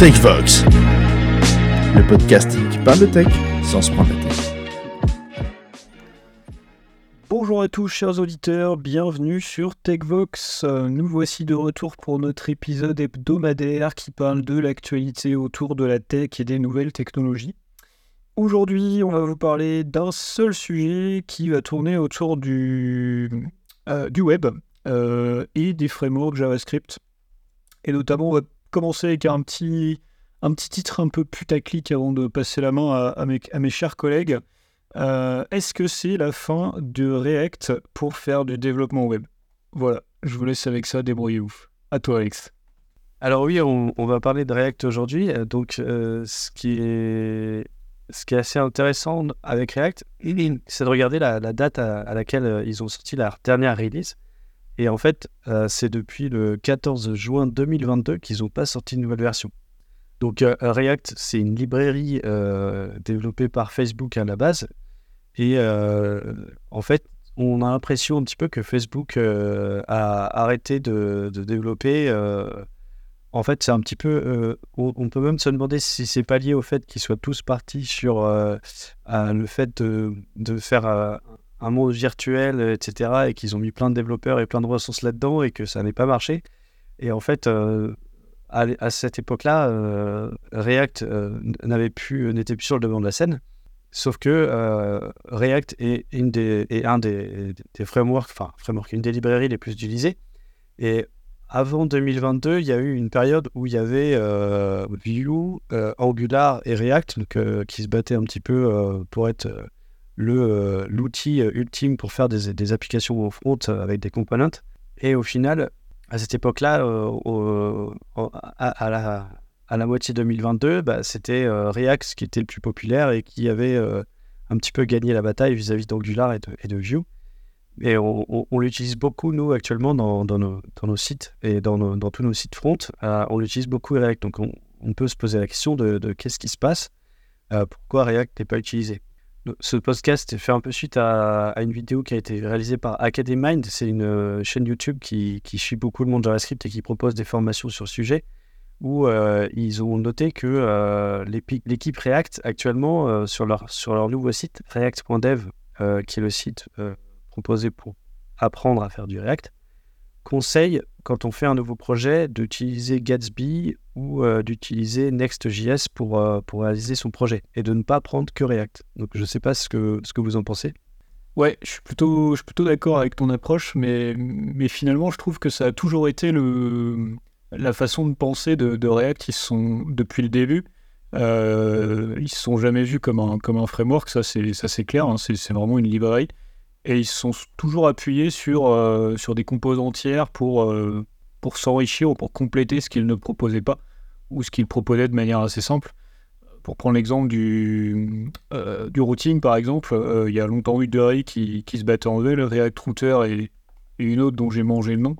TechVox, le podcasting qui parle de tech sans se prendre la tête. Bonjour à tous chers auditeurs, bienvenue sur TechVox. Nous voici de retour pour notre épisode hebdomadaire qui parle de l'actualité autour de la tech et des nouvelles technologies. Aujourd'hui, on va vous parler d'un seul sujet qui va tourner autour du, euh, du web euh, et des frameworks JavaScript. Et notamment, on va commencer avec un petit, un petit titre un peu putaclic avant de passer la main à, mes, chers collègues. Euh, Est-ce que c'est la fin de React pour faire du développement web? Voilà, je vous laisse avec ça, débrouillez-vous. À toi, Alex. Alors oui, on, va parler de React aujourd'hui. Donc, euh, ce, qui est, assez intéressant avec React, c'est de regarder la, la date à, à, laquelle euh, ils ont sorti leur dernière release. Et en fait, euh, c'est depuis le 14 juin 2022 qu'ils n'ont pas sorti une nouvelle version. Donc euh, React, c'est une librairie euh, développée par Facebook à la base. Et en fait, on a l'impression un petit peu que Facebook a arrêté de, de développer. en fait, c'est un petit peu. On, peut même se demander si c'est pas lié au fait qu'ils soient tous partis sur le fait de, de faire un monde virtuel, etc. Et qu'ils ont mis plein de développeurs et plein de ressources là-dedans et que ça n'ait pas marché. Et en fait, euh, à, cette époque-là, euh, React euh, n'avait plus, n'était plus sur le devant de la scène. Sauf que React est, une des, est un des, des frameworks, enfin, framework, une des librairies les plus utilisées. Et avant 2022, il y a eu une période où il y avait Vue, Angular et React donc, qui se battaient un petit peu pour être l'outil ultime pour faire des, applications au front avec des components. Et au final, à cette époque-là, euh, à, la, à, la, moitié 2022, bah, c'était euh, React qui était le plus populaire et qui avait euh, un petit peu gagné la bataille vis-à-vis d'Angular et et de Vue. Et on, l'utilise beaucoup, nous, actuellement, dans, nos, dans nos, sites et dans, dans tous nos sites front. on l'utilise beaucoup React. Donc, on, peut se poser la question de qu'est-ce qui se passe, pourquoi React n'est pas utilisé ce podcast fait un peu suite à, une vidéo qui a été réalisée par Academind. C'est une euh, chaîne YouTube qui, suit beaucoup le monde JavaScript et qui propose des formations sur le sujet, où euh, ils ont noté que euh, l'équipe React, actuellement, sur, leur, sur leur nouveau site, react.dev, qui est le site proposé pour apprendre à faire du React, conseille, quand on fait un nouveau projet, d'utiliser Gatsby ou euh, d'utiliser Next.js pour, euh, pour réaliser son projet et de ne pas prendre que React. Donc je ne sais pas ce que, ce que vous en pensez. Ouais, je suis plutôt, plutôt d'accord avec ton approche, mais, mais finalement je trouve que ça a toujours été le, la façon de penser de, React. Ils sont, depuis le début, euh, ils ne se sont jamais vus comme un, comme un framework, ça c'est clair, hein, c'est vraiment une librairie. Et ils sont toujours appuyés sur, euh, sur des composants tiers pour, euh, pour s'enrichir ou pour compléter ce qu'ils ne proposaient pas ou ce qu'ils proposaient de manière assez simple. Pour prendre l'exemple du, euh, du routing, par exemple, il y a longtemps eu deux RI qui, qui se battaient en deux, le React Router et, une autre dont j'ai mangé le nom,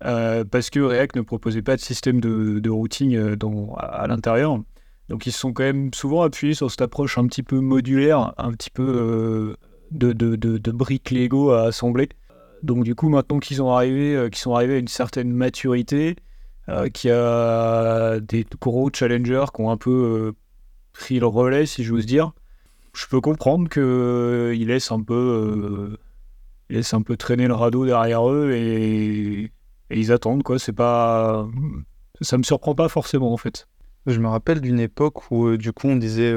parce que React ne proposait pas de système de, de routing dans, à, à l'intérieur. Donc ils se sont quand même souvent appuyés sur cette approche un petit peu modulaire, un petit peu de, briques Lego à assembler. Donc du coup, maintenant qu'ils sont arrivés, euh, qu'ils sont arrivés à une certaine maturité, euh, qu'il y a des gros challengers qui ont un peu euh, pris le relais, si j'ose dire, je peux comprendre qu'ils laissent un peu, laissent un peu traîner le radeau derrière eux et, et ils attendent quoi. C'est pas, ça me surprend pas forcément en fait. Je me rappelle d'une époque où du coup on disait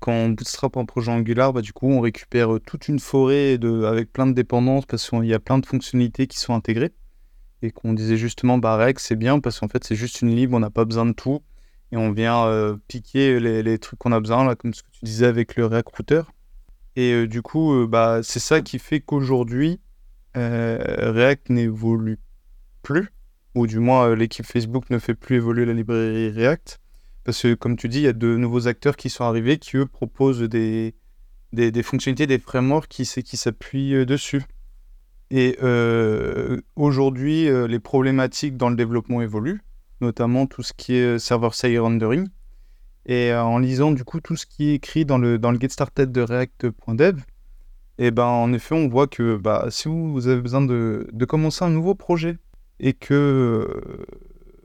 quand on bootstrap un projet Angular, bah, du coup, on récupère toute une forêt de, avec plein de dépendances parce qu'il y a plein de fonctionnalités qui sont intégrées. Et qu'on disait justement, bah, React, c'est bien parce qu'en fait, c'est juste une lib, on n'a pas besoin de tout. Et on vient euh, piquer les, trucs qu'on a besoin, là, comme ce que tu disais avec le React Router. Et euh, du coup, euh, bah, c'est ça qui fait qu'aujourd'hui, React n'évolue plus. Ou du moins, l'équipe Facebook ne fait plus évoluer la librairie React. Parce que, comme tu dis, il y a de nouveaux acteurs qui sont arrivés qui, eux, proposent des, des, fonctionnalités, des frameworks qui, s'appuient dessus. Et euh, aujourd'hui, euh, les problématiques dans le développement évoluent, notamment tout ce qui est server-side rendering. Et euh, en lisant du coup tout ce qui est écrit dans le, dans le get started de React.dev, et ben en effet, on voit que bah, si vous, vous avez besoin de, de, commencer un nouveau projet et que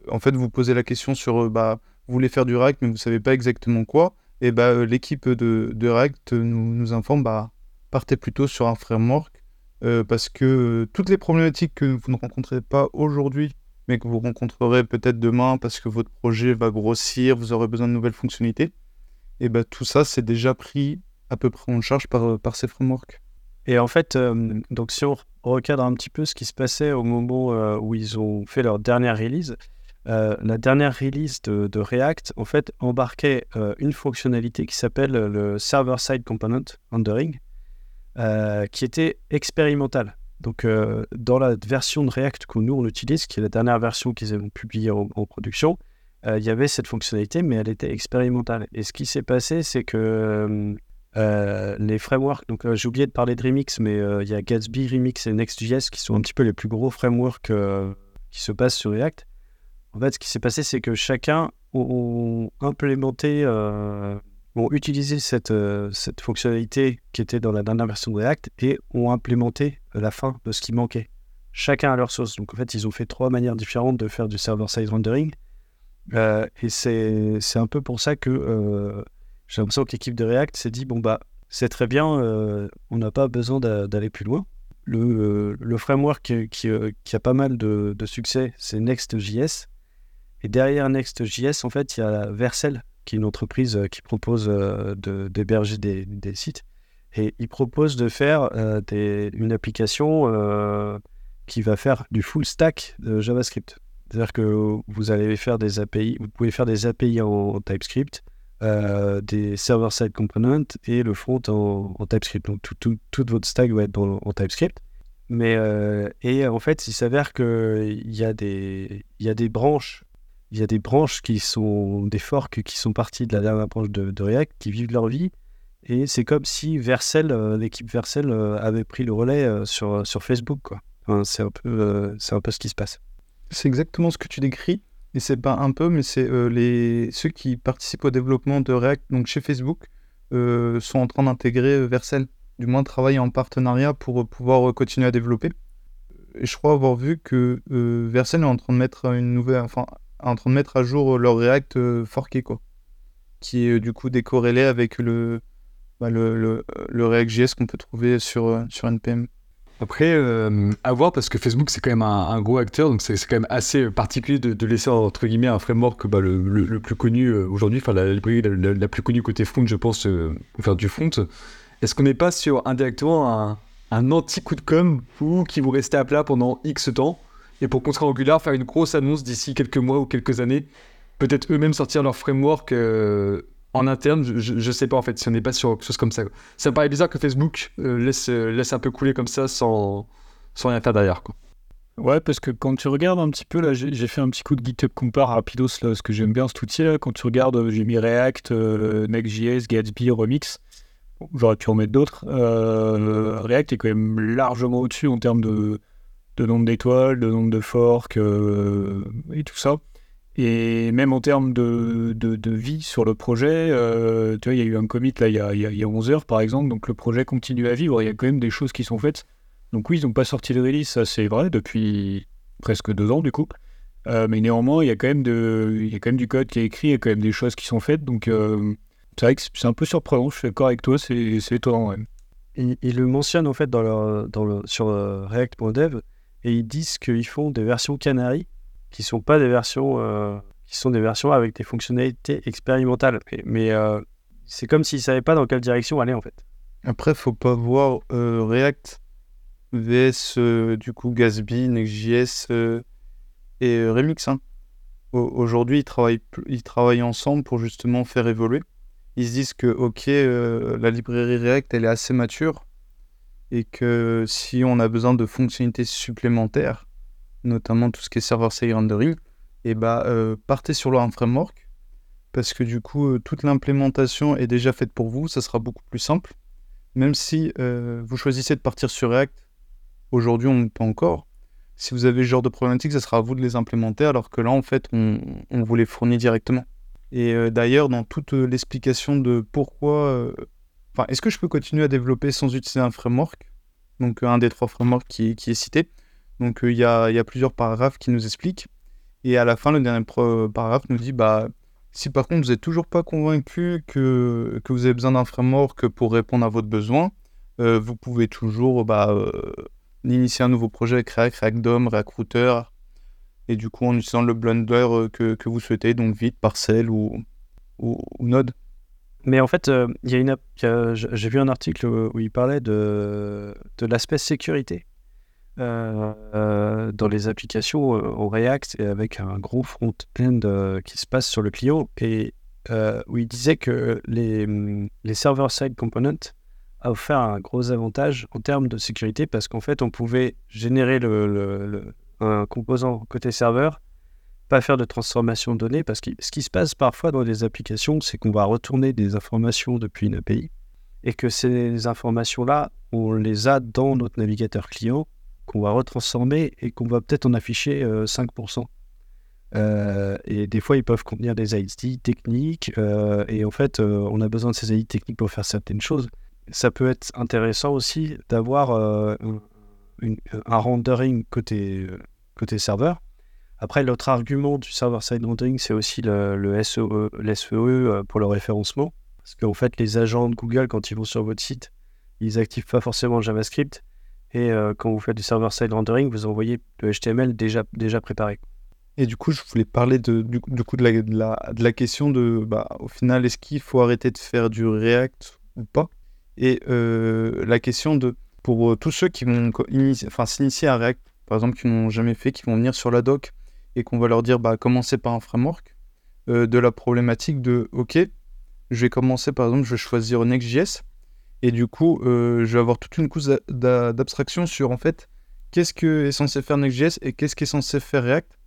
en fait vous posez la question sur bah, vous voulez faire du React, mais vous savez pas exactement quoi, et bah, l'équipe de, de, React nous, informe, bah, partez plutôt sur un framework, parce que toutes les problématiques que vous ne rencontrez pas aujourd'hui, mais que vous rencontrerez peut-être demain parce que votre projet va grossir, vous aurez besoin de nouvelles fonctionnalités, et bah, tout ça, c'est déjà pris à peu près en charge par, par ces frameworks. Et en fait, donc si on recadre un petit peu ce qui se passait au moment où ils ont fait leur dernière release, la dernière release de, React, en fait, embarquait une fonctionnalité qui s'appelle le Server-Side Component Rendering, qui était expérimentale. Donc, dans la version de React que nous on utilise, qui est la dernière version qu'ils ont publiée en, production, il y avait cette fonctionnalité, mais elle était expérimentale. Et ce qui s'est passé, c'est que les frameworks, donc j'ai oublié de parler de Remix, mais il y a Gatsby, Remix et Next.js qui sont un petit peu les plus gros frameworks qui se passent sur React. En fait, ce qui s'est passé, c'est que chacun ont, implémenté, ont utilisé cette, cette fonctionnalité qui était dans la dernière version de React et ont implémenté la fin de ce qui manquait. Chacun à leur sauce. Donc en fait, ils ont fait trois manières différentes de faire du server-side rendering. et c'est un peu pour ça que j'ai l'impression que l'équipe de React s'est dit bon, bah, c'est très bien, on n'a pas besoin d'aller plus loin le, framework qui, a pas mal de succès, c'est Next.js. Et derrière Next.js, en fait, il y a Vercel, qui est une entreprise euh, qui propose euh, d'héberger des, sites. Et il propose de faire euh, une application qui va faire du full stack de JavaScript. C'est-à-dire que vous allez faire des API, vous pouvez faire des API en, TypeScript, des server-side components et le front en, TypeScript. Donc tout, tout, toute votre stack va être en TypeScript. Mais et en fait, il s'avère qu'il y, y a des branches il y a des branches qui sont des forks qui sont partis de la dernière branche de, React, qui vivent leur vie. Et c'est comme si Vercel, euh, l'équipe Vercel euh, avait pris le relais euh, sur, sur Facebook. Quoi. c'est, un peu, c'est un peu ce qui se passe. C'est exactement ce que tu décris. Et c'est pas un peu, mais c'est les, ceux qui participent au développement de React donc chez Facebook sont en train d'intégrer Vercel. Du moins, travaillent en partenariat pour pouvoir continuer à développer. Et je crois avoir vu que Vercel est en train de mettre une nouvelle, enfin, en train de mettre à jour leur React euh, forké, quoi. Qui est euh, du coup décorrélé avec le, bah, le, React.js qu'on peut trouver sur, euh, sur NPM. Après, à voir parce que Facebook c'est quand même un, gros acteur, donc c'est quand même assez particulier de, laisser entre guillemets un framework bah, le, plus connu aujourd'hui, enfin la librairie plus connue côté front, je pense, pour faire du front. Est-ce qu'on n'est pas sur indirectement un, un anti-coup de com ou qui vont rester à plat pendant X temps? Et pour Contrat Angular faire une grosse annonce d'ici quelques mois ou quelques années. Peut-être eux-mêmes sortir leur framework euh, en interne, je, ne sais pas en fait, si on n'est pas sur quelque chose comme ça. Ça me paraît bizarre que Facebook euh, laisse, euh, laisse un peu couler comme ça sans, sans rien faire derrière. Quoi. Ouais, parce que quand tu regardes un petit peu, là, j'ai fait un petit coup de GitHub Compare rapidos, là, parce que j'aime bien cet outil, là. Quand tu regardes, j'ai mis React, Next.js, Gatsby, Remix. J'aurais pu en mettre d'autres. React est quand même largement au-dessus en termes de, de nombre d'étoiles, de nombre de forks euh, et tout ça. Et même en termes de, de, vie sur le projet, euh, tu vois, il y a eu un commit là il y a, il y a 11 heures par exemple, donc le projet continue à vivre, il y a quand même des choses qui sont faites. Donc oui, ils n'ont pas sorti de release, ça c'est vrai, depuis presque deux ans du coup. Euh, mais néanmoins, il y, a quand même de, il y a quand même du code qui est écrit, il y a quand même des choses qui sont faites, donc c'est vrai que c'est un peu surprenant, je suis d'accord avec toi, c'est étonnant. Ouais. Il, le mentionne en fait dans leur, dans le, sur React.dev, et ils disent qu'ils font des versions Canary qui sont pas des versions euh, qui sont des versions avec des fonctionnalités expérimentales. Mais euh, c'est comme s'ils savaient pas dans quelle direction aller en fait. Après, faut pas voir euh, React vs du coup Gatsby, Next.js et Remix. Hein. Aujourd'hui, ils travaillent, ils travaillent ensemble pour justement faire évoluer. Ils se disent que ok, la librairie React elle est assez mature et que si on a besoin de fonctionnalités supplémentaires, notamment tout ce qui est server-side rendering, et eh bah, euh, partez sur leur framework parce que du coup, euh, toute l'implémentation est déjà faite pour vous, ça sera beaucoup plus simple. Même si euh, vous choisissez de partir sur React, aujourd'hui on ne peut pas encore. Si vous avez ce genre de problématique, ça sera à vous de les implémenter, alors que là, en fait, on vous les fournit directement. Et d'ailleurs, dans toute l'explication de pourquoi Enfin, est-ce que je peux continuer à développer sans utiliser un framework? Donc, un des trois frameworks qui, est cité. Donc, euh, il y, a, plusieurs paragraphes qui nous expliquent. Et à la fin, le dernier paragraphe nous dit bah, Si par contre vous n'êtes toujours pas convaincu que, vous avez besoin d'un framework pour répondre à votre besoin, euh, vous pouvez toujours bah, euh, initier un nouveau projet avec React, React DOM, React Router, et du coup en utilisant le Blender euh, que, que vous souhaitez, donc Vite, Parcel ou, ou, ou Node. Mais en fait, euh, y a une, j'ai vu un article où il parlait de, de l'aspect sécurité euh, euh, dans les applications en React et avec un gros front-end qui se passe sur le client et où il disait que les, hum, les server-side components a offert un gros avantage en termes de sécurité parce qu'en fait, on pouvait générer le- le- un composant côté serveur pas faire de transformation de données parce que ce qui se passe parfois dans les applications, c'est qu'on va retourner des informations depuis une API et que ces informations-là, on les a dans notre navigateur client, qu'on va retransformer et qu'on va peut-être en afficher euh, 5%. Euh, et des fois, ils peuvent contenir des ID techniques euh, et en fait, euh, on a besoin de ces ID techniques pour faire certaines choses. Ça peut être intéressant aussi d'avoir euh, un, rendering côté, euh, côté serveur après, l'autre argument du server-side rendering, c'est aussi le, le SEE, le SEE, euh, pour le référencement. Parce qu'en fait, les agents de Google, quand ils vont sur votre site, ils activent pas forcément JavaScript. Et euh, quand vous faites du server-side rendering, vous envoyez le HTML déjà, déjà préparé. Et du coup, je voulais parler de, du, du coup de la, de, la, question de, bah, au final, est-ce qu'il faut arrêter de faire du React ou pas? Et euh, la question de, pour tous ceux qui vont s'initier à React, par exemple, qui n'ont jamais fait, qui vont venir sur la doc et qu'on va leur dire, bah, commencez par un framework, euh, de la problématique de, ok, je vais commencer, par exemple, je vais choisir Next.js, et du coup, euh, je vais avoir toute une couche d'a- d'a- d'abstraction sur, en fait, qu'est-ce que est censé faire Next.js et qu'est-ce qui est censé faire React.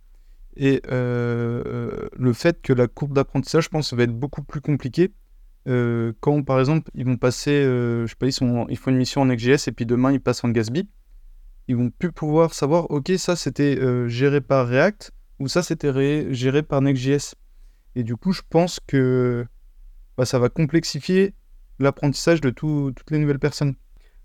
Et euh, le fait que la courbe d'apprentissage, je pense, va être beaucoup plus compliquée quand, par exemple, ils vont passer, je sais pas, ils, ils font une mission en Next.js et puis demain ils passent en Gatsby. Ils vont plus pouvoir savoir, ok, ça c'était géré par React ou ça c'était ré- géré par Next.js. Et du coup, je pense que bah, ça va complexifier l'apprentissage de tout- toutes les nouvelles personnes.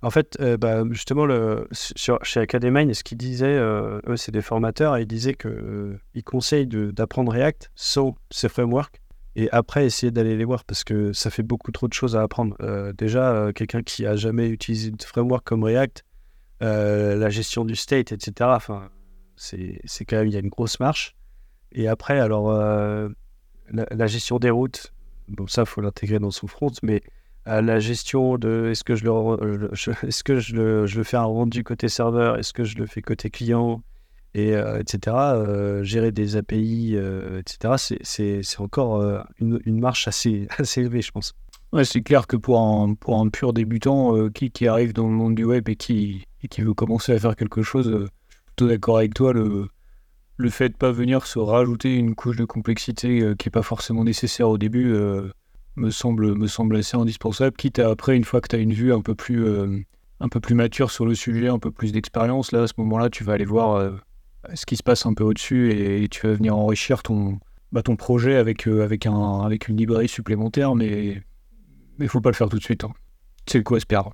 En fait, euh, bah, justement, chez Academine, ce qu'ils disaient, euh, eux, c'est des formateurs, et ils disaient qu'ils conseillent de- d'apprendre React sans ces frameworks, et après essayer d'aller les voir, parce que ça fait beaucoup trop de choses à apprendre. Euh, déjà, euh, quelqu'un qui a jamais utilisé de framework comme React, euh, la gestion du state, etc., c'est quand même, il y a une grosse marche. Et après, alors, euh, la, gestion des routes, bon, ça, il faut l'intégrer dans son front, mais à la gestion de est-ce que je le re- je- est-ce que je je le fais un rendu côté serveur est-ce que je le fais côté client et euh, etc euh, gérer des API euh, etc c'est, encore euh, une, une marche assez assez élevée je pense Ouais, c'est clair que pour un, pour un pur débutant euh, qui, qui arrive dans le monde du web et qui, et qui veut commencer à faire quelque chose, euh, plutôt d'accord avec toi. Le, le fait de pas venir se rajouter une couche de complexité euh, qui n'est pas forcément nécessaire au début euh, me, semble, me semble assez indispensable. Quitte à après, une fois que tu as une vue un peu, plus, euh, un peu plus mature sur le sujet, un peu plus d'expérience, là à ce moment-là, tu vas aller voir ce qui se passe un peu au-dessus et, tu vas venir enrichir ton, bah, ton projet avec, avec, un, avec une librairie supplémentaire. Mais mais il faut pas le faire tout de suite. hein. C'est le coup à se perdre.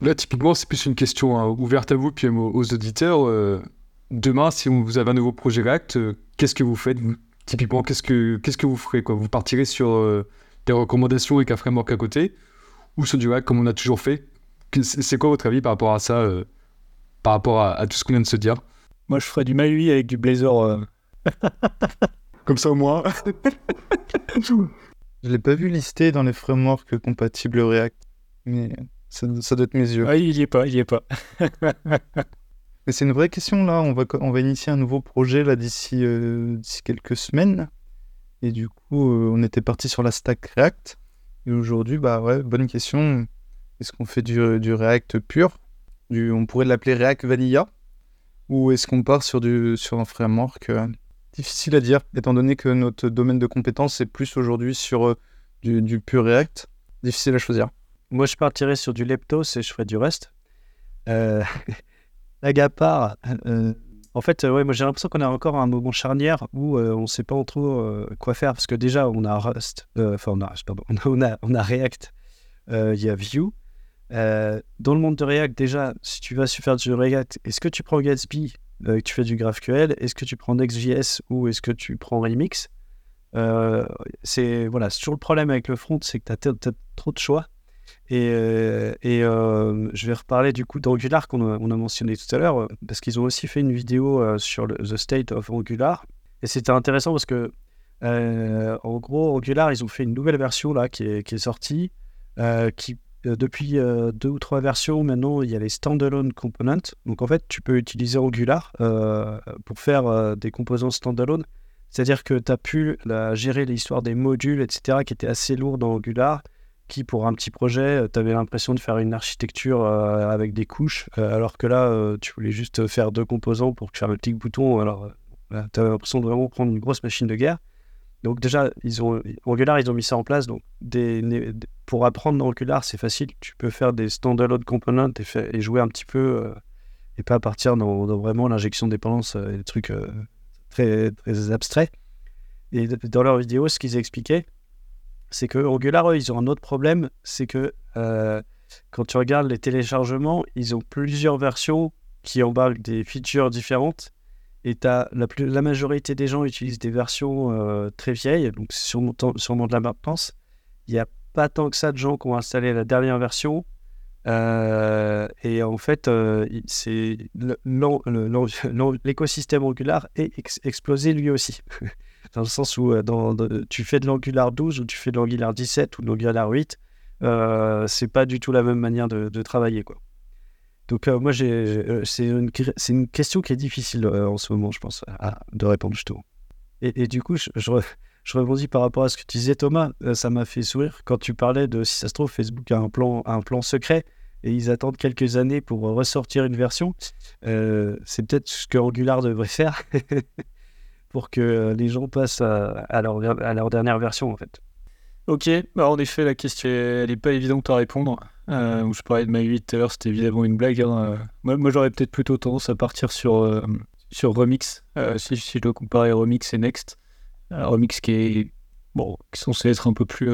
Là, typiquement, c'est plus une question hein, ouverte à vous puis aux, aux auditeurs. euh, demain, si vous avez un nouveau projet React, euh, qu'est-ce que vous faites Typiquement, qu'est-ce que, qu'est-ce que vous ferez quoi? Vous partirez sur euh, des recommandations avec un framework à côté ou sur du React comme on a toujours fait? C'est quoi votre avis par rapport à ça euh, Par rapport à, à tout ce qu'on vient de se dire? Moi, je ferais du MyUI avec du Blazor. euh. Comme ça au moins. Je l'ai pas vu listé dans les frameworks compatibles React, mais ça, ça doit être mes yeux. Ah, il y est pas, il y est pas. Mais c'est une vraie question là. On va, on va initier un nouveau projet là d'ici euh, d'ici quelques semaines. Et du coup, euh, on était parti sur la stack React. Et aujourd'hui, bah ouais, bonne question. Est-ce qu'on fait du, du React pur? Du, On pourrait l'appeler React Vanilla? Ou est-ce qu'on part sur, du, sur un framework euh, Difficile à dire, étant donné que notre domaine de compétence est plus aujourd'hui sur du, du pur React? Difficile à choisir. Moi je partirais sur du Leptos et je ferais du Rust. Euh, part euh, en fait euh, ouais moi j'ai l'impression qu'on a encore un moment charnière où euh, on sait pas trop euh, quoi faire parce que déjà on a Rust enfin on a pardon on a, on a, React il y a Vue. Dans le monde de React, déjà, si tu vas faire du React, est-ce que tu prends Gatsby et tu fais du GraphQL? Est-ce que tu prends Next.js ou est-ce que tu prends Remix? C'est voilà, toujours le problème avec le front, c'est que tu as, trop de choix. Et, euh, euh, je vais reparler du coup d'Angular qu'on a, on a mentionné tout à l'heure, parce qu'ils ont aussi fait une vidéo sur The State of Angular. Et c'était intéressant parce que, en gros, Angular, ils ont fait une nouvelle version là qui est, sortie, qui depuis deux ou trois versions, maintenant, il y a les standalone components. Donc, en fait, tu peux utiliser Angular pour faire des composants standalone. C'est-à-dire que tu as pu gérer l'histoire des modules, etc., qui étaient assez lourds dans Angular, qui pour un petit projet, euh, tu avais l'impression de faire une architecture euh, avec des couches, euh, alors que là, tu voulais juste faire deux composants pour faire le petit bouton. Alors, tu avais l'impression de vraiment prendre une grosse machine de guerre. Donc déjà, ils ont, Angular, ils ont mis ça en place. Donc pour apprendre dans Angular, c'est facile. Tu peux faire des standalone components et, et jouer un petit peu et pas partir dans, vraiment l'injection de dépendance et des trucs très, très abstrait. Et dans leur vidéo, ce qu'ils expliquaient, c'est que Angular, eux, ils ont un autre problème, c'est que euh, quand tu regardes les téléchargements, ils ont plusieurs versions qui embarquent des features différentes. Et la, majorité des gens utilisent des versions euh, très vieilles, donc sûrement, sûrement de la maintenance. Il n'y a pas tant que ça de gens qui ont installé la dernière version euh, et en fait, l'écosystème Angular est explosé lui aussi. dans le sens où euh, tu fais de l'Angular 12 ou tu fais de l'Angular 17 ou de l'Angular 8, c'est pas du tout la même manière de, travailler. Quoi. Donc moi, c'est une, une, question qui est difficile en ce moment, je pense, de répondre justement. Et, du coup, je, je, je rebondis par rapport à ce que tu disais, Thomas. ça m'a fait sourire quand tu parlais de si ça se trouve, Facebook a un plan, un plan secret et ils attendent quelques années pour ressortir une version. Euh, c'est peut-être ce que Angular devrait faire pour que les gens passent à, leur, à dernière version en fait. Ok, bah en effet la question elle n'est pas évidente à répondre. Euh, je parlais de ma 8 tout à l'heure, c'était évidemment une blague. Hein. Moi, j'aurais peut-être plutôt tendance à partir sur, euh, sur Remix, si, je dois comparer Remix et Next. Remix qui est bon, qui être un peu plus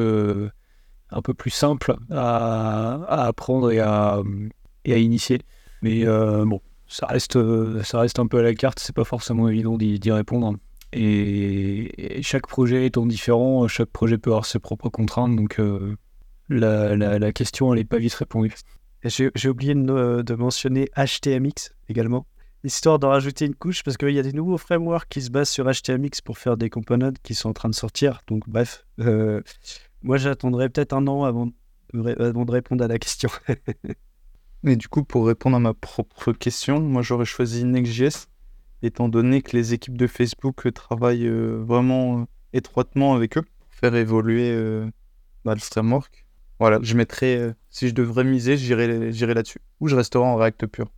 un peu plus simple à, apprendre et à, et à, initier. Mais euh, bon, ça reste, ça reste un peu à la carte, c'est pas forcément évident d'y répondre. Et, chaque projet étant différent, chaque projet peut avoir ses propres contraintes, donc euh, la, la, question, n'est pas vite répondue. J'ai oublié de, mentionner HTMX également, histoire d'en rajouter une couche, parce qu'il y a des nouveaux frameworks qui se basent sur HTMX pour faire des components qui sont en train de sortir. Donc bref, euh, moi, j'attendrai peut-être un an avant de, répondre à la question. Mais du coup, pour répondre à ma propre question, moi, j'aurais choisi Next.js, étant donné que les équipes de Facebook travaillent euh, vraiment euh, étroitement avec eux pour faire évoluer euh, bah, le framework. Voilà, je mettrais, si je devrais miser, j'irais là-dessus. Ou je resterai en React pur.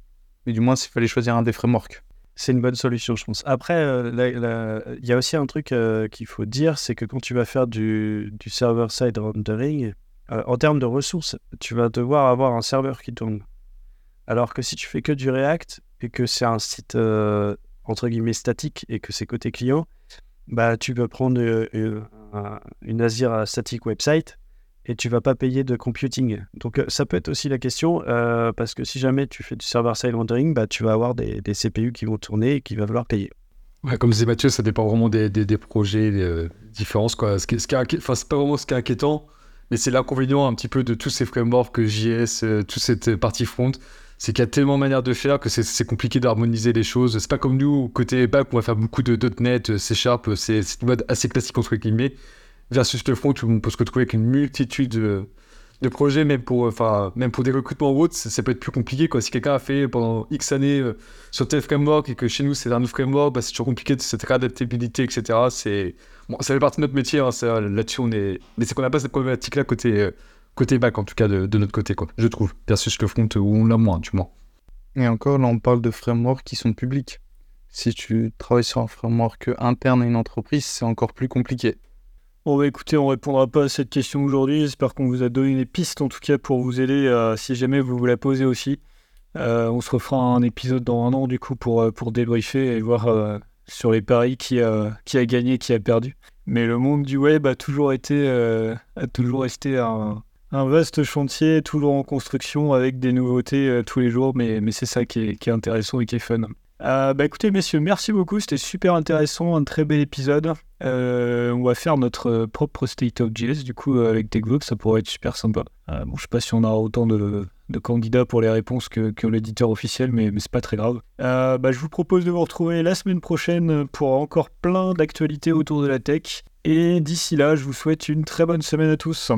Mais du moins, s'il fallait choisir un des frameworks c'est une bonne solution, je pense. Après, euh, il y a aussi un truc euh, qu'il faut dire, c'est que quand tu vas faire du, server-side rendering, euh, en termes de ressources, tu vas devoir avoir un serveur qui tourne. Alors que si tu fais que du React et que c'est un site entre guillemets statique et que c'est côté client, bah tu peux prendre une Azure Static Website et tu vas pas payer de computing. Donc euh, ça peut être aussi la question, euh, parce que si jamais tu fais du server-side rendering, bah, tu vas avoir des, CPU qui vont tourner et qui va falloir payer. Comme disait Mathieu, ça dépend vraiment des, projets, des euh, différences. Ce qui, c'est pas vraiment ce qui est inquiétant, mais c'est l'inconvénient un petit peu de tous ces frameworks JS, toute cette partie front. C'est qu'il y a tellement de manières de faire que c'est compliqué d'harmoniser les choses. C'est pas comme nous, côté back, on va faire beaucoup de .NET, C Sharp, c'est une mode assez classique entre guillemets versus le front où on peut se retrouver avec une multitude de, projets, même pour, enfin, même pour des recrutements ou autres, ça, peut être plus compliqué. Quoi. Si quelqu'un a fait pendant X années euh, sur tel framework et que chez nous c'est un autre framework, bah, c'est toujours compliqué de cette réadaptabilité, etc. C'est... Bon, ça fait partie de notre métier, hein, là-dessus on est. Mais c'est qu'on n'a pas cette problématique-là côté, euh, côté back, en tout cas de, notre côté, quoi, je trouve, versus le front où on l'a moins, du moins. Et encore, là on parle de frameworks qui sont publics. Si tu travailles sur un framework interne à une entreprise, c'est encore plus compliqué. Bon, bah, écoutez, on répondra pas à cette question aujourd'hui. J'espère qu'on vous a donné des pistes, en tout cas, pour vous aider euh, si jamais vous vous la posez aussi. Euh, on se refera un épisode dans un an, du coup, pour, euh, pour débriefer et voir sur les paris qui a, qui a gagné, qui a perdu. Mais le monde du web a toujours été, a toujours resté un, un, vaste chantier, toujours en construction, avec des nouveautés tous les jours. Mais, c'est ça qui est, intéressant et qui est fun. Euh, bah écoutez messieurs, merci beaucoup, c'était super intéressant, un très bel épisode. Euh, on va faire notre propre State of JS du coup euh, avec TechVox, ça pourrait être super sympa. Euh, bon, je sais pas si on aura autant de, candidats pour les réponses que, l'éditeur officiel, mais, mais c'est pas très grave. Euh, bah, je vous propose de vous retrouver la semaine prochaine pour encore plein d'actualités autour de la tech. Et d'ici là, je vous souhaite une très bonne semaine à tous.